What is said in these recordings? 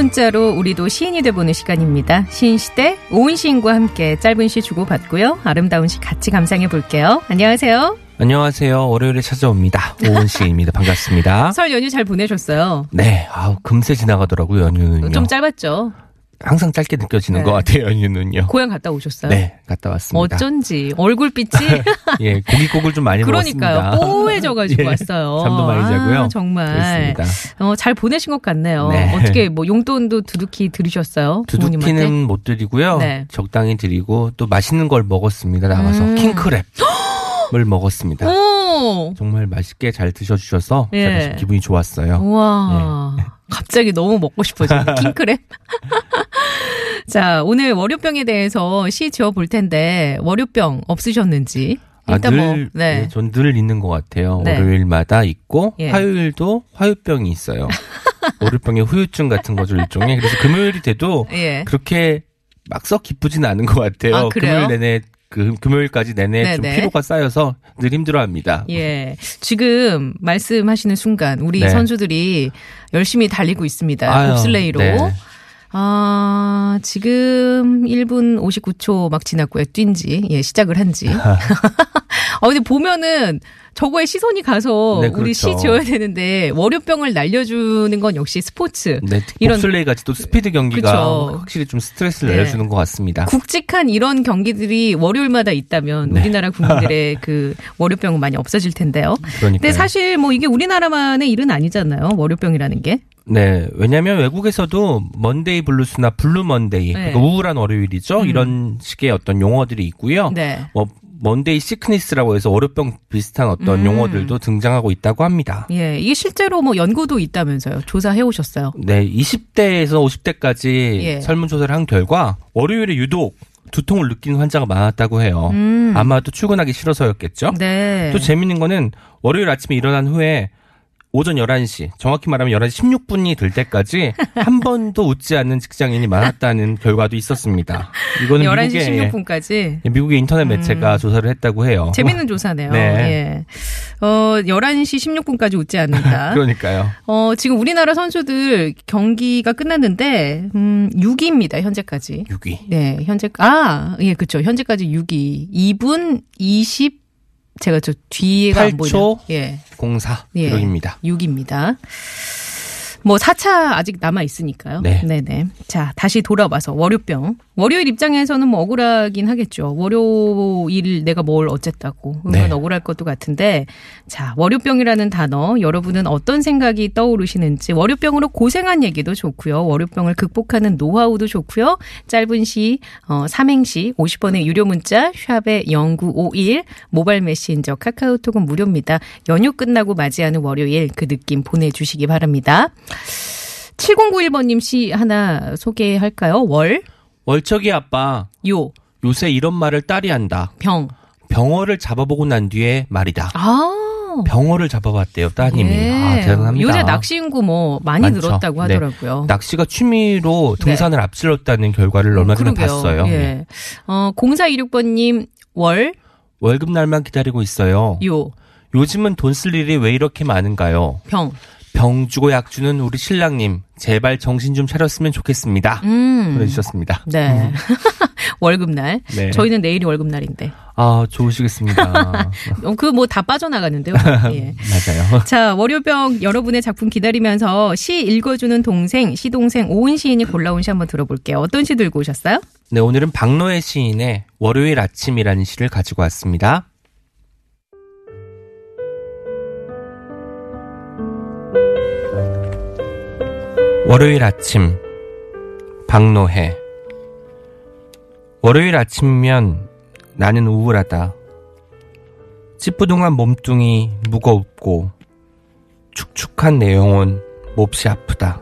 문자로 우리도 시인이 돼보는 시간입니다. 시인 시대 오은 시인과 함께 짧은 시 주고받고요. 아름다운 시 같이 감상해 볼게요. 안녕하세요. 안녕하세요. 월요일에 찾아옵니다. 오은 씨입니다. 반갑습니다. 설 연휴 잘 보내셨어요? 네, 아우 금세 지나가더라고요. 연휴는요. 좀 짧았죠? 항상 짧게 느껴지는 네. 것 같아요. 연휴는요. 고향 갔다 오셨어요? 네, 갔다 왔습니다. 어쩐지 얼굴빛이 예, 고깃국을 좀 많이 그러니까요 먹었습니다. 뽀해져 가지고 예, 왔어요. 잠도 많이 자고요. 아, 정말 그렇습니다. 어, 잘 보내신 것 같네요. 네. 어떻게 뭐 용돈도 두둑히 들으셨어요? 부모님한테? 두둑히는 못 드리고요. 네. 적당히 드리고 또 맛있는 걸 먹었습니다. 나가서 음. 킹크랩 을 먹었습니다. 오, 정말 맛있게 잘 드셔주셔서 예. 제가 좀 기분이 좋았어요. 우와. 네. 갑자기 너무 먹고 싶어지네. 킹크랩. 자, 오늘 월요병에 대해서 시 지어 볼 텐데, 월요병 없으셨는지. 아, 일단 뭐, 늘, 네. 네, 전늘 있는 것 같아요. 네. 월요일마다 있고, 예. 화요일도 화요병이 있어요. 월요병에 후유증 같은 거죠, 일종의. 그래서 금요일이 돼도 예. 그렇게 막썩 기쁘진 않은 것 같아요. 아? 금요일 내내, 그, 금요일까지 내내 좀 네네. 피로가 쌓여서 늘 힘들어 합니다. 예. 지금 말씀하시는 순간 우리 네. 선수들이 열심히 달리고 있습니다. 아유, 봅슬레이로. 네. 아, 지금 1분 59초 막 지났고요. 뛴 지. 예, 시작을 한 지. 아, 근데 보면은 저거에 시선이 가서 네, 우리 그렇죠. 시 지어야 되는데 월요병을 날려주는 건 역시 스포츠. 네, 이런- 봅슬레이 같이 또 스피드 경기가 그쵸. 확실히 좀 스트레스를 네. 날려주는 것 같습니다. 굵직한 이런 경기들이 월요일마다 있다면 네. 우리나라 국민들의 그 월요병은 많이 없어질 텐데요. 그러니까. 근데 사실 뭐 이게 우리나라만의 일은 아니잖아요. 월요병이라는 게. 네, 왜냐하면 외국에서도 Monday blues나 blue Monday, 네. 그러니까 우울한 월요일이죠. 음. 이런 식의 어떤 용어들이 있고요. 네. 뭐 Monday sickness라고 해서 월요병 비슷한 어떤 음. 용어들도 등장하고 있다고 합니다. 예, 이게 실제로 뭐 연구도 있다면서요. 조사해 오셨어요. 네, 20대에서 50대까지 예. 설문조사를 한 결과 월요일에 유독 두통을 느끼는 환자가 많았다고 해요. 음. 아마도 출근하기 싫어서였겠죠. 네. 또 재밌는 거는 월요일 아침에 일어난 후에 오전 11시, 정확히 말하면 11시 16분이 될 때까지 한 번도 웃지 않는 직장인이 많았다는 결과도 있었습니다. 이거는 11시 미국의, 16분까지. 예, 미국의 인터넷 매체가 조사를 했다고 해요. 재밌는 조사네요. 네. 예. 어, 11시 16분까지 웃지 않는다. 그러니까요. 어, 지금 우리나라 선수들 경기가 끝났는데, 음, 6위입니다, 현재까지. 6위. 네, 현재, 아, 예, 그쵸. 현재까지 6위. 2분 20, 제가 저 뒤에가 안 보이네요. 8초? 예, 04 예. 기록입니다. 6입니다. 뭐 4차 아직 남아 있으니까요. 네. 네네. 자, 다시 돌아와서 월요병. 월요일 입장에서는 뭐 억울하긴 하겠죠. 월요일 내가 뭘 어쨌다고. 은근 네. 억울할 것도 같은데. 자, 월요병이라는 단어 여러분은 어떤 생각이 떠오르시는지 월요병으로 고생한 얘기도 좋고요. 월요병을 극복하는 노하우도 좋고요. 짧은 시, 어, 삼행시 50원의 유료 문자 샵의 0951 모바일 메신저 카카오톡은 무료입니다. 연휴 끝나고 맞이하는 월요일 그 느낌 보내 주시기 바랍니다. 7091번님 시 하나 소개할까요? 월, 월척이 아빠, 요, 요새 이런 말을 딸이 한다. 병. 병어를 잡아보고 난 뒤에 말이다. 아. 병어를 잡아봤대요, 따님이. 예. 아, 대단합니다. 요새 낚시 인구 뭐 많이 많죠. 늘었다고 네. 하더라고요. 낚시가 취미로 등산을 앞질렀다는 결과를 얼마 전에 그러게요. 봤어요. 예. 네. 어, 0426번님, 월, 월급 날만 기다리고 있어요. 요, 요즘은 돈 쓸 일이 왜 이렇게 많은가요? 병. 병 주고 약 주는 우리 신랑님, 제발 정신 좀 차렸으면 좋겠습니다. 음. 보내주셨습니다. 네. 월급날. 네. 저희는 내일이 월급날인데. 아, 좋으시겠습니다. 그 뭐 다 빠져나가는데요. 예. 맞아요. 자, 월요병 여러분의 작품 기다리면서 시 읽어주는 동생, 시동생 오은 시인이 골라온 시 한번 들어볼게요. 어떤 시 들고 오셨어요? 네, 오늘은 박노해 시인의 월요일 아침이라는 시를 가지고 왔습니다. 월요일 아침 박노해 월요일 아침이면 나는 우울하다. 찌뿌둥한 몸뚱이 무겁고 축축한 내 영혼 몹시 아프다.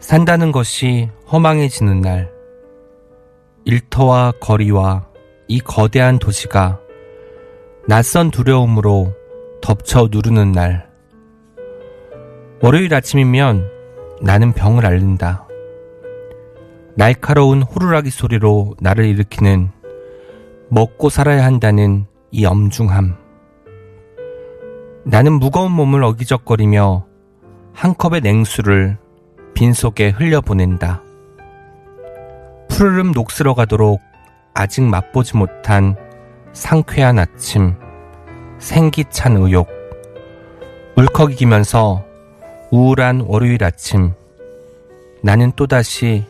산다는 것이 허망해지는 날. 일터와 거리와 이 거대한 도시가 낯선 두려움으로 덮쳐 누르는 날. 월요일 아침이면 나는 병을 앓는다. 날카로운 호루라기 소리로 나를 일으키는 먹고 살아야 한다는 이 엄중함. 나는 무거운 몸을 어기적거리며 한 컵의 냉수를 빈속에 흘려보낸다. 푸르름 녹슬어 가도록 아직 맛보지 못한 상쾌한 아침, 생기찬 의욕, 울컥이기면서 우울한 월요일 아침, 나는 또다시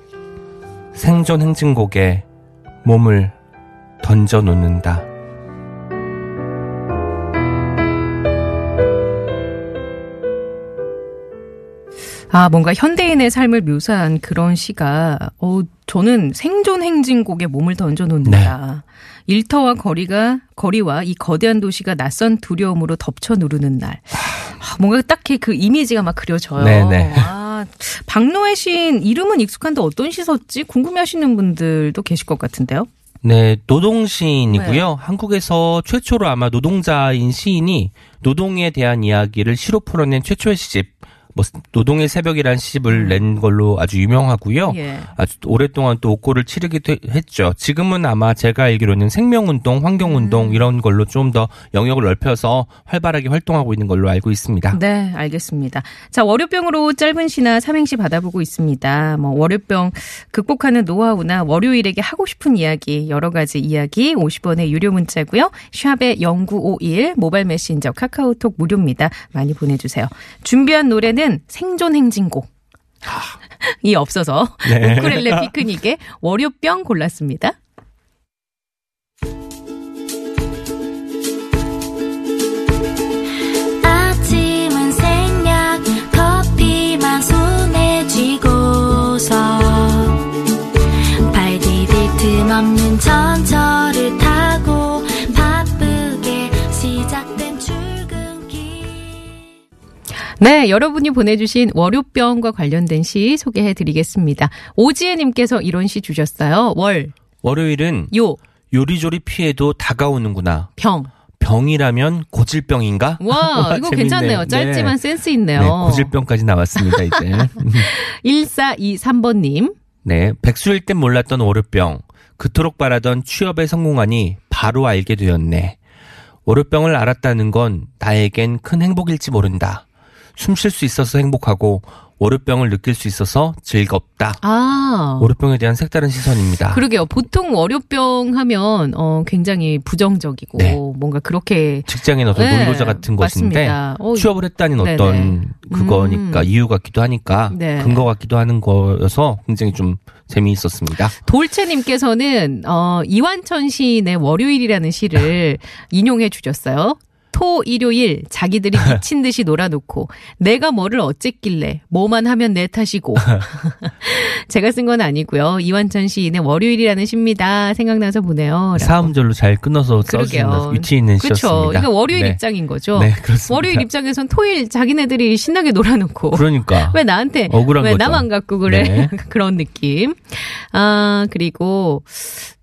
생존 행진곡에 몸을 던져 놓는다. 아, 뭔가 현대인의 삶을 묘사한 그런 시가, 어, 저는 생존 행진곡에 몸을 던져 놓는다. 일터와 거리가, 거리와 이 거대한 도시가 낯선 두려움으로 덮쳐 누르는 날. 아, 뭔가 딱히 그 이미지가 막 그려져요. 네네. 아, 박노해 시인 이름은 익숙한데 어떤 시였지? 궁금해 하시는 분들도 계실 것 같은데요. 네, 노동 시인이고요. 네. 한국에서 최초로 아마 노동자인 시인이 노동에 대한 이야기를 시로 풀어낸 최초의 시집, 뭐 노동의 새벽이라는 시집을 낸 걸로 아주 유명하고요. 음. 예. 아주 오랫동안 또 옥고를 치르기도 했죠. 지금은 아마 제가 알기로는 생명운동, 환경운동 음. 이런 걸로 좀 더 영역을 넓혀서 활발하게 활동하고 있는 걸로 알고 있습니다. 네, 알겠습니다. 자, 월요병으로 짧은 시나 삼행시 받아보고 있습니다. 뭐, 월요병 극복하는 노하우나 월요일에게 하고 싶은 이야기, 여러 가지 이야기, 50원의 유료 문자고요 샵의 0951, 모바일 메신저, 카카오톡 무료입니다. 많이 보내주세요. 준비한 노래는 생존 행진곡. 이 없어서 네. 우쿨렐레 피크닉의 월요병 골랐습니다. 네, 여러분이 보내주신 월요병과 관련된 시 소개해드리겠습니다. 오지혜님께서 이런 시 주셨어요. 월, 월요일은 요, 요리조리 피해도 다가오는구나. 병. 병이라면 고질병인가? 와, 이거 재밌네요. 괜찮네요. 짧지만 네. 센스 있네요. 네, 고질병까지 나왔습니다, 이제. 1423번님. 네, 백수일 땐 몰랐던 월요병. 그토록 바라던 취업에 성공하니 바로 알게 되었네. 월요병을 알았다는 건 나에겐 큰 행복일지 모른다. 숨 쉴 수 있어서 행복하고 월요병을 느낄 수 있어서 즐겁다. 아. 월요병에 대한 색다른 시선입니다. 그러게요. 보통 월요병 하면, 어, 굉장히 부정적이고, 네. 뭔가 그렇게. 직장인 어떤 네, 노이로자 같은 것인데 맞습니다. 어, 취업을 했다는 네네. 어떤 그거니까 음. 이유 같기도 하니까 네. 근거 같기도 하는 거여서 굉장히 좀 재미있었습니다. 돌체님께서는 어, 이완천 시인의 월요일이라는 시를 인용해 주셨어요. 토, 일요일 자기들이 미친 듯이 놀아놓고 내가 뭐를 어쨌길래 뭐만 하면 내 탓이고 제가 쓴 건 아니고요. 이완천 시인의 월요일이라는 시입니다. 생각나서 보내요. 사음절로 잘 끊어서 그러게요. 위치 있는 그렇죠. 시였습니다. 이거 월요일 네. 입장인 거죠. 네, 그렇습니다. 월요일 입장에선 토요일 자기네들이 신나게 놀아놓고 그러니까 왜 나한테 억울한 왜. 나만 갖고 그래 네. 그런 느낌 아 그리고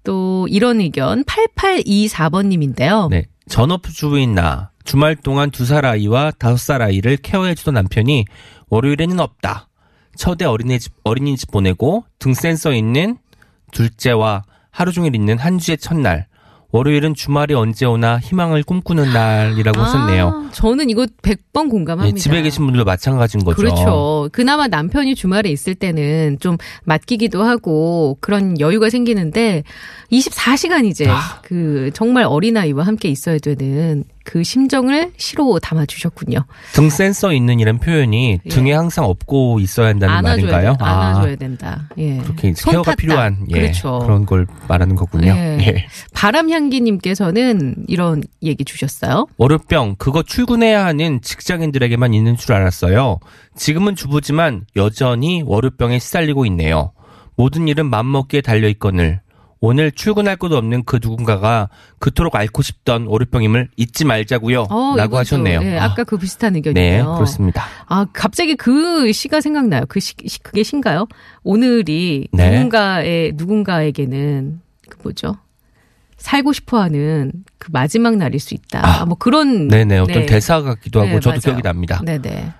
또 이런 의견 8824번님인데요 네. 전업주부인 나 주말 동안 두 살 아이와 다섯 살 아이를 케어해주던 남편이 월요일에는 없다. 첫애 어린이집 어린이집 보내고 등센 써 있는 둘째와 하루 종일 있는 한 주의 첫날. 월요일은 주말이 언제 오나 희망을 꿈꾸는 날이라고 하셨네요. 아, 저는 이거 100번 공감합니다. 네, 집에 계신 분들도 마찬가지인 거죠. 그렇죠. 그나마 남편이 주말에 있을 때는 좀 맡기기도 하고 그런 여유가 생기는데 24시간 이제 아. 그 정말 어린아이와 함께 있어야 되는 그 심정을 시로 담아 주셨군요. 등 센서 있는 이란 표현이 예. 등에 항상 업고 있어야 한다는 안아줘야 말인가요? 된다. 안아줘야 된다. 예. 그렇게 케어가 탔다. 필요한 예, 그렇죠. 그런 걸 말하는 거군요. 예. 예. 바람향기님께서는 이런 얘기 주셨어요. 월요병 그거 출근해야 하는 직장인들에게만 있는 줄 알았어요. 지금은 주부지만 여전히 월요병에 시달리고 있네요. 모든 일은 맘먹기에 달려 있거늘 오늘 출근할 곳도 없는 그 누군가가 그토록 앓고 싶던 월요병임을 잊지 말자고요. 어, 라고 하셨네요. 예, 아, 아까 그 비슷한 네, 의견이네요. 그렇습니다. 아, 갑자기 그 시가 생각나요. 그 시, 시- 그게 신가요? 오늘이 네. 누군가의, 누군가에게는 그 뭐죠? 살고 싶어 하는 그 마지막 날일 수 있다. 아, 뭐 그런. 네네, 어떤 네. 대사 같기도 하고 네, 저도 맞아요. 기억이 납니다. 네네.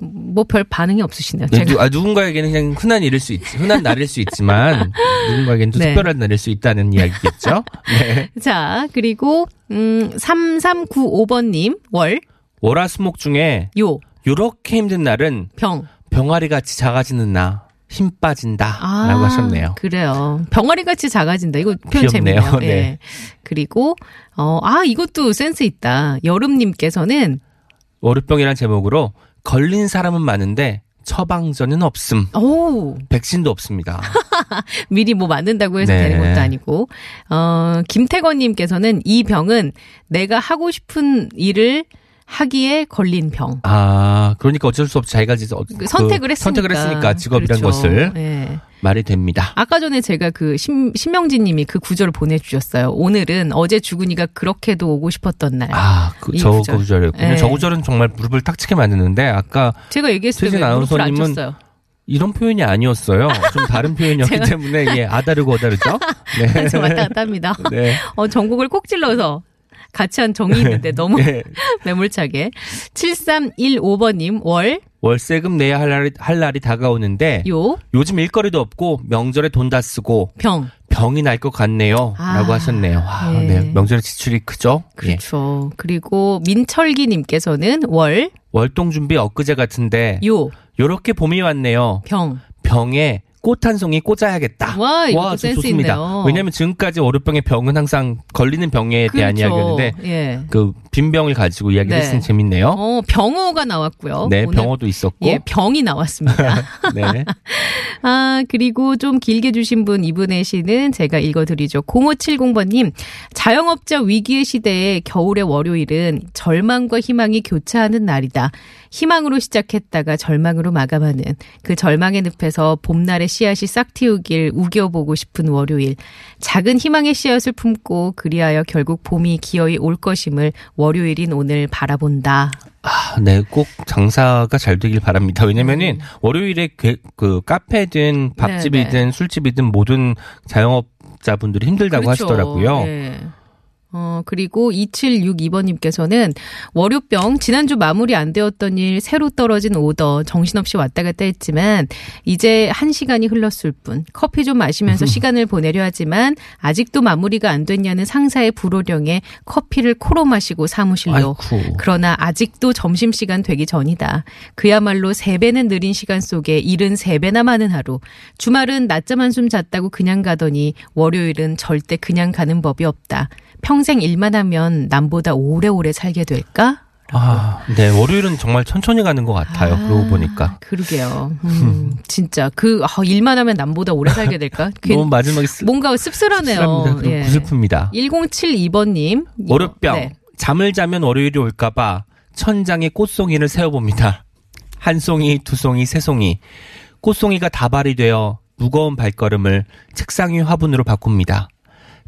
뭐 별 반응이 없으시네요. 네, 제가. 누, 아, 누군가에게는 그냥 흔한 일일 수 있, 흔한 날일 수 있지만 누군가에게는 또 네. 특별한 날일 수 있다는 이야기겠죠. 네. 자, 그리고, 음, 3395번님, 월, 월화수목 중에 요, 요렇게 힘든 날은 병. 병아리 같이 작아지는 나. 힘 빠진다. 아, 라고 하셨네요. 그래요. 병아리 같이 작아진다. 이거 표현 귀엽네요. 재밌네요. 네. 예. 그리고 어, 아 이것도 센스 있다. 여름님께서는 월요병이란 제목으로 걸린 사람은 많은데 처방전은 없음. 오 백신도 없습니다. 미리 뭐 맞는다고 해서 네. 되는 것도 아니고 어 김태건님께서는 이 병은 내가 하고 싶은 일을 하기에 걸린 병. 아, 그러니까 어쩔 수 없이 자기가 이제 어- 그 선택을 그 했으니까. 선택을 했으니까 직업이란 그렇죠. 것을 예. 말이 됩니다. 아까 전에 제가 그 심, 심명진 님이 그 구절을 보내주셨어요. 오늘은 어제 주근이가 그렇게도 오고 싶었던 날. 아, 그, 이저 구절. 구절이었군요. 네. 저 구절은 정말 무릎을 탁 치게 만드는데 아까 제가 얘기했을 때왜 무릎을 안 쳤어요? 이런 표현이 아니었어요. 좀 다른 표현이었기 제가- 때문에 예, 아다르고 어다르죠. 네. 저 왔다 갔다 합니다. 네. 어, 전곡을 꼭 찔러서 같이 한 정이 있는데 너무 예. 매몰차게. 7315번님, 월, 월세금 내야 할 날이, 할 날이 다가오는데 요, 요즘 일거리도 없고 명절에 돈 다 쓰고 병. 병이 날 것 같네요. 아, 라고 하셨네요. 아, 예. 네. 명절에 지출이 크죠? 예. 그렇죠. 그리고 민철기님께서는 월, 월동 준비 엊그제 같은데 요, 요렇게 봄이 왔네요. 병. 병에 꽃 한 송이 꽂아야겠다. 와, 와, 좋습니다. 있네요. 왜냐하면 지금까지 월요병의 병은 항상 걸리는 병에 대한 그렇죠. 이야기였는데 예. 그 빈병을 가지고 이야기를 네. 했으니 재밌네요. 어, 병어가 나왔고요. 네, 병어도 있었고. 예, 병이 나왔습니다. 네. 아, 그리고 좀 길게 주신 분 이분의 시는 제가 읽어드리죠. 0570번님, 자영업자 위기의 시대에 겨울의 월요일은 절망과 희망이 교차하는 날이다. 희망으로 시작했다가 절망으로 마감하는 그 절망의 늪에서 봄날의 씨앗이 싹 틔우길 우겨보고 싶은 월요일. 작은 희망의 씨앗을 품고 그리하여 결국 봄이 기어이 올 것임을 월요일인 오늘 바라본다. 아, 네, 꼭 장사가 잘 되길 바랍니다. 왜냐면은 월요일에 그, 그 카페든 밥집이든 네, 네. 술집이든 모든 자영업 자분들이 힘들다고 그렇죠. 하시더라고요. 네. 어, 그리고 2762번님께서는 월요병, 지난주 마무리 안 되었던 일, 새로 떨어진 오더, 정신없이 왔다 갔다 했지만, 이제 한 시간이 흘렀을 뿐, 커피 좀 마시면서 시간을 보내려 하지만, 아직도 마무리가 안 됐냐는 상사의 불호령에 커피를 코로 마시고 사무실로. 아이쿠. 그러나 아직도 점심시간 되기 전이다. 그야말로 세배는 느린 시간 속에 일은 세배나 많은 하루. 주말은 낮잠 한숨 잤다고 그냥 가더니 월요일은 절대 그냥 가는 법이 없다. 평생 일만 하면 남보다 오래오래 살게 될까? 아, 네, 월요일은 정말 천천히 가는 것 같아요. 그러고 보니까. 그러게요. 음, 진짜 그 아, 일만 하면 남보다 오래 살게 될까? 괜- 너무 마지막에 쓰, 뭔가 씁쓸하네요. 예. 구슬픕니다. 1072번님. 월요병. 잠을 자면 월요일이 올까봐 천장에 꽃송이를 세워봅니다. 한 송이, 두 송이, 세 송이. 꽃송이가 다발이 되어 무거운 발걸음을 책상 위 화분으로 바꿉니다.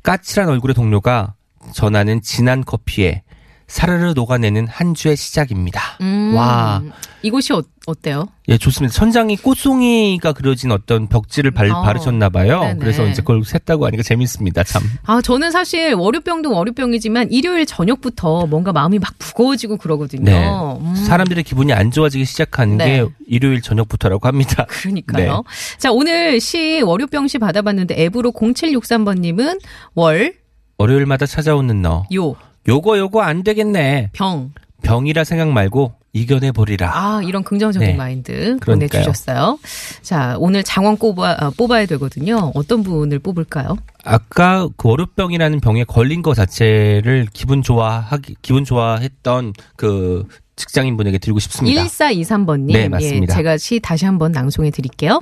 까칠한 얼굴의 동료가 전하는 진한 커피에 사르르 녹아내는 한 주의 시작입니다. 음, 와, 이곳이 어, 어때요? 예, 좋습니다. 천장이 꽃송이가 그려진 어떤 벽지를 발, 어. 바르셨나 봐요. 네네. 그래서 이제 그걸 샜다고 하니까 재밌습니다. 참. 아, 저는 사실 월요병도 월요병이지만 일요일 저녁부터 뭔가 마음이 막 무거워지고 그러거든요. 네. 음, 사람들의 기분이 안 좋아지기 시작하는 네. 게 일요일 저녁부터라고 합니다. 그러니까요. 네. 자, 오늘 시 월요병 시 받아봤는데 앱으로 0763번님은 월, 월요일마다 찾아오는 너. 요, 요거 요거 안 되겠네. 병. 병이라 생각 말고 이겨내 버리라. 아, 이런 긍정적인 네. 마인드. 보내주셨어요. 자, 오늘 장원 뽑아, 아, 뽑아야 되거든요. 어떤 분을 뽑을까요? 아까 그 월요병이라는 병에 걸린 것 자체를 기분 좋아하기 기분 좋아했던 그 직장인 분에게 드리고 싶습니다. 1423번님. 네, 맞습니다. 예, 제가 시 다시 한번 낭송해 드릴게요.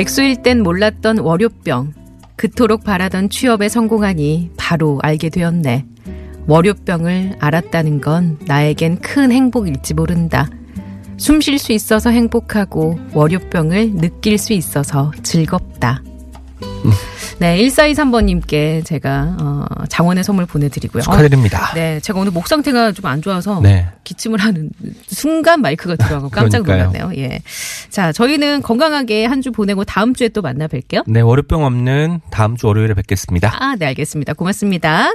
백수일 땐 몰랐던 월요병. 그토록 바라던 취업에 성공하니 바로 알게 되었네. 월요병을 알았다는 건 나에겐 큰 행복일지 모른다. 숨 쉴 수 있어서 행복하고 월요병을 느낄 수 있어서 즐겁다. 네, 1423번님께 제가 어, 장원의 선물 보내드리고요. 축하드립니다. 어, 네, 제가 오늘 목 상태가 좀 안 좋아서 네. 기침을 하는 순간 마이크가 들어가고 깜짝. 놀랐네요. 예. 자, 저희는 건강하게 한 주 보내고 다음 주에 또 만나 뵐게요. 네, 월요병 없는 다음 주 월요일에 뵙겠습니다. 아, 네, 알겠습니다. 고맙습니다.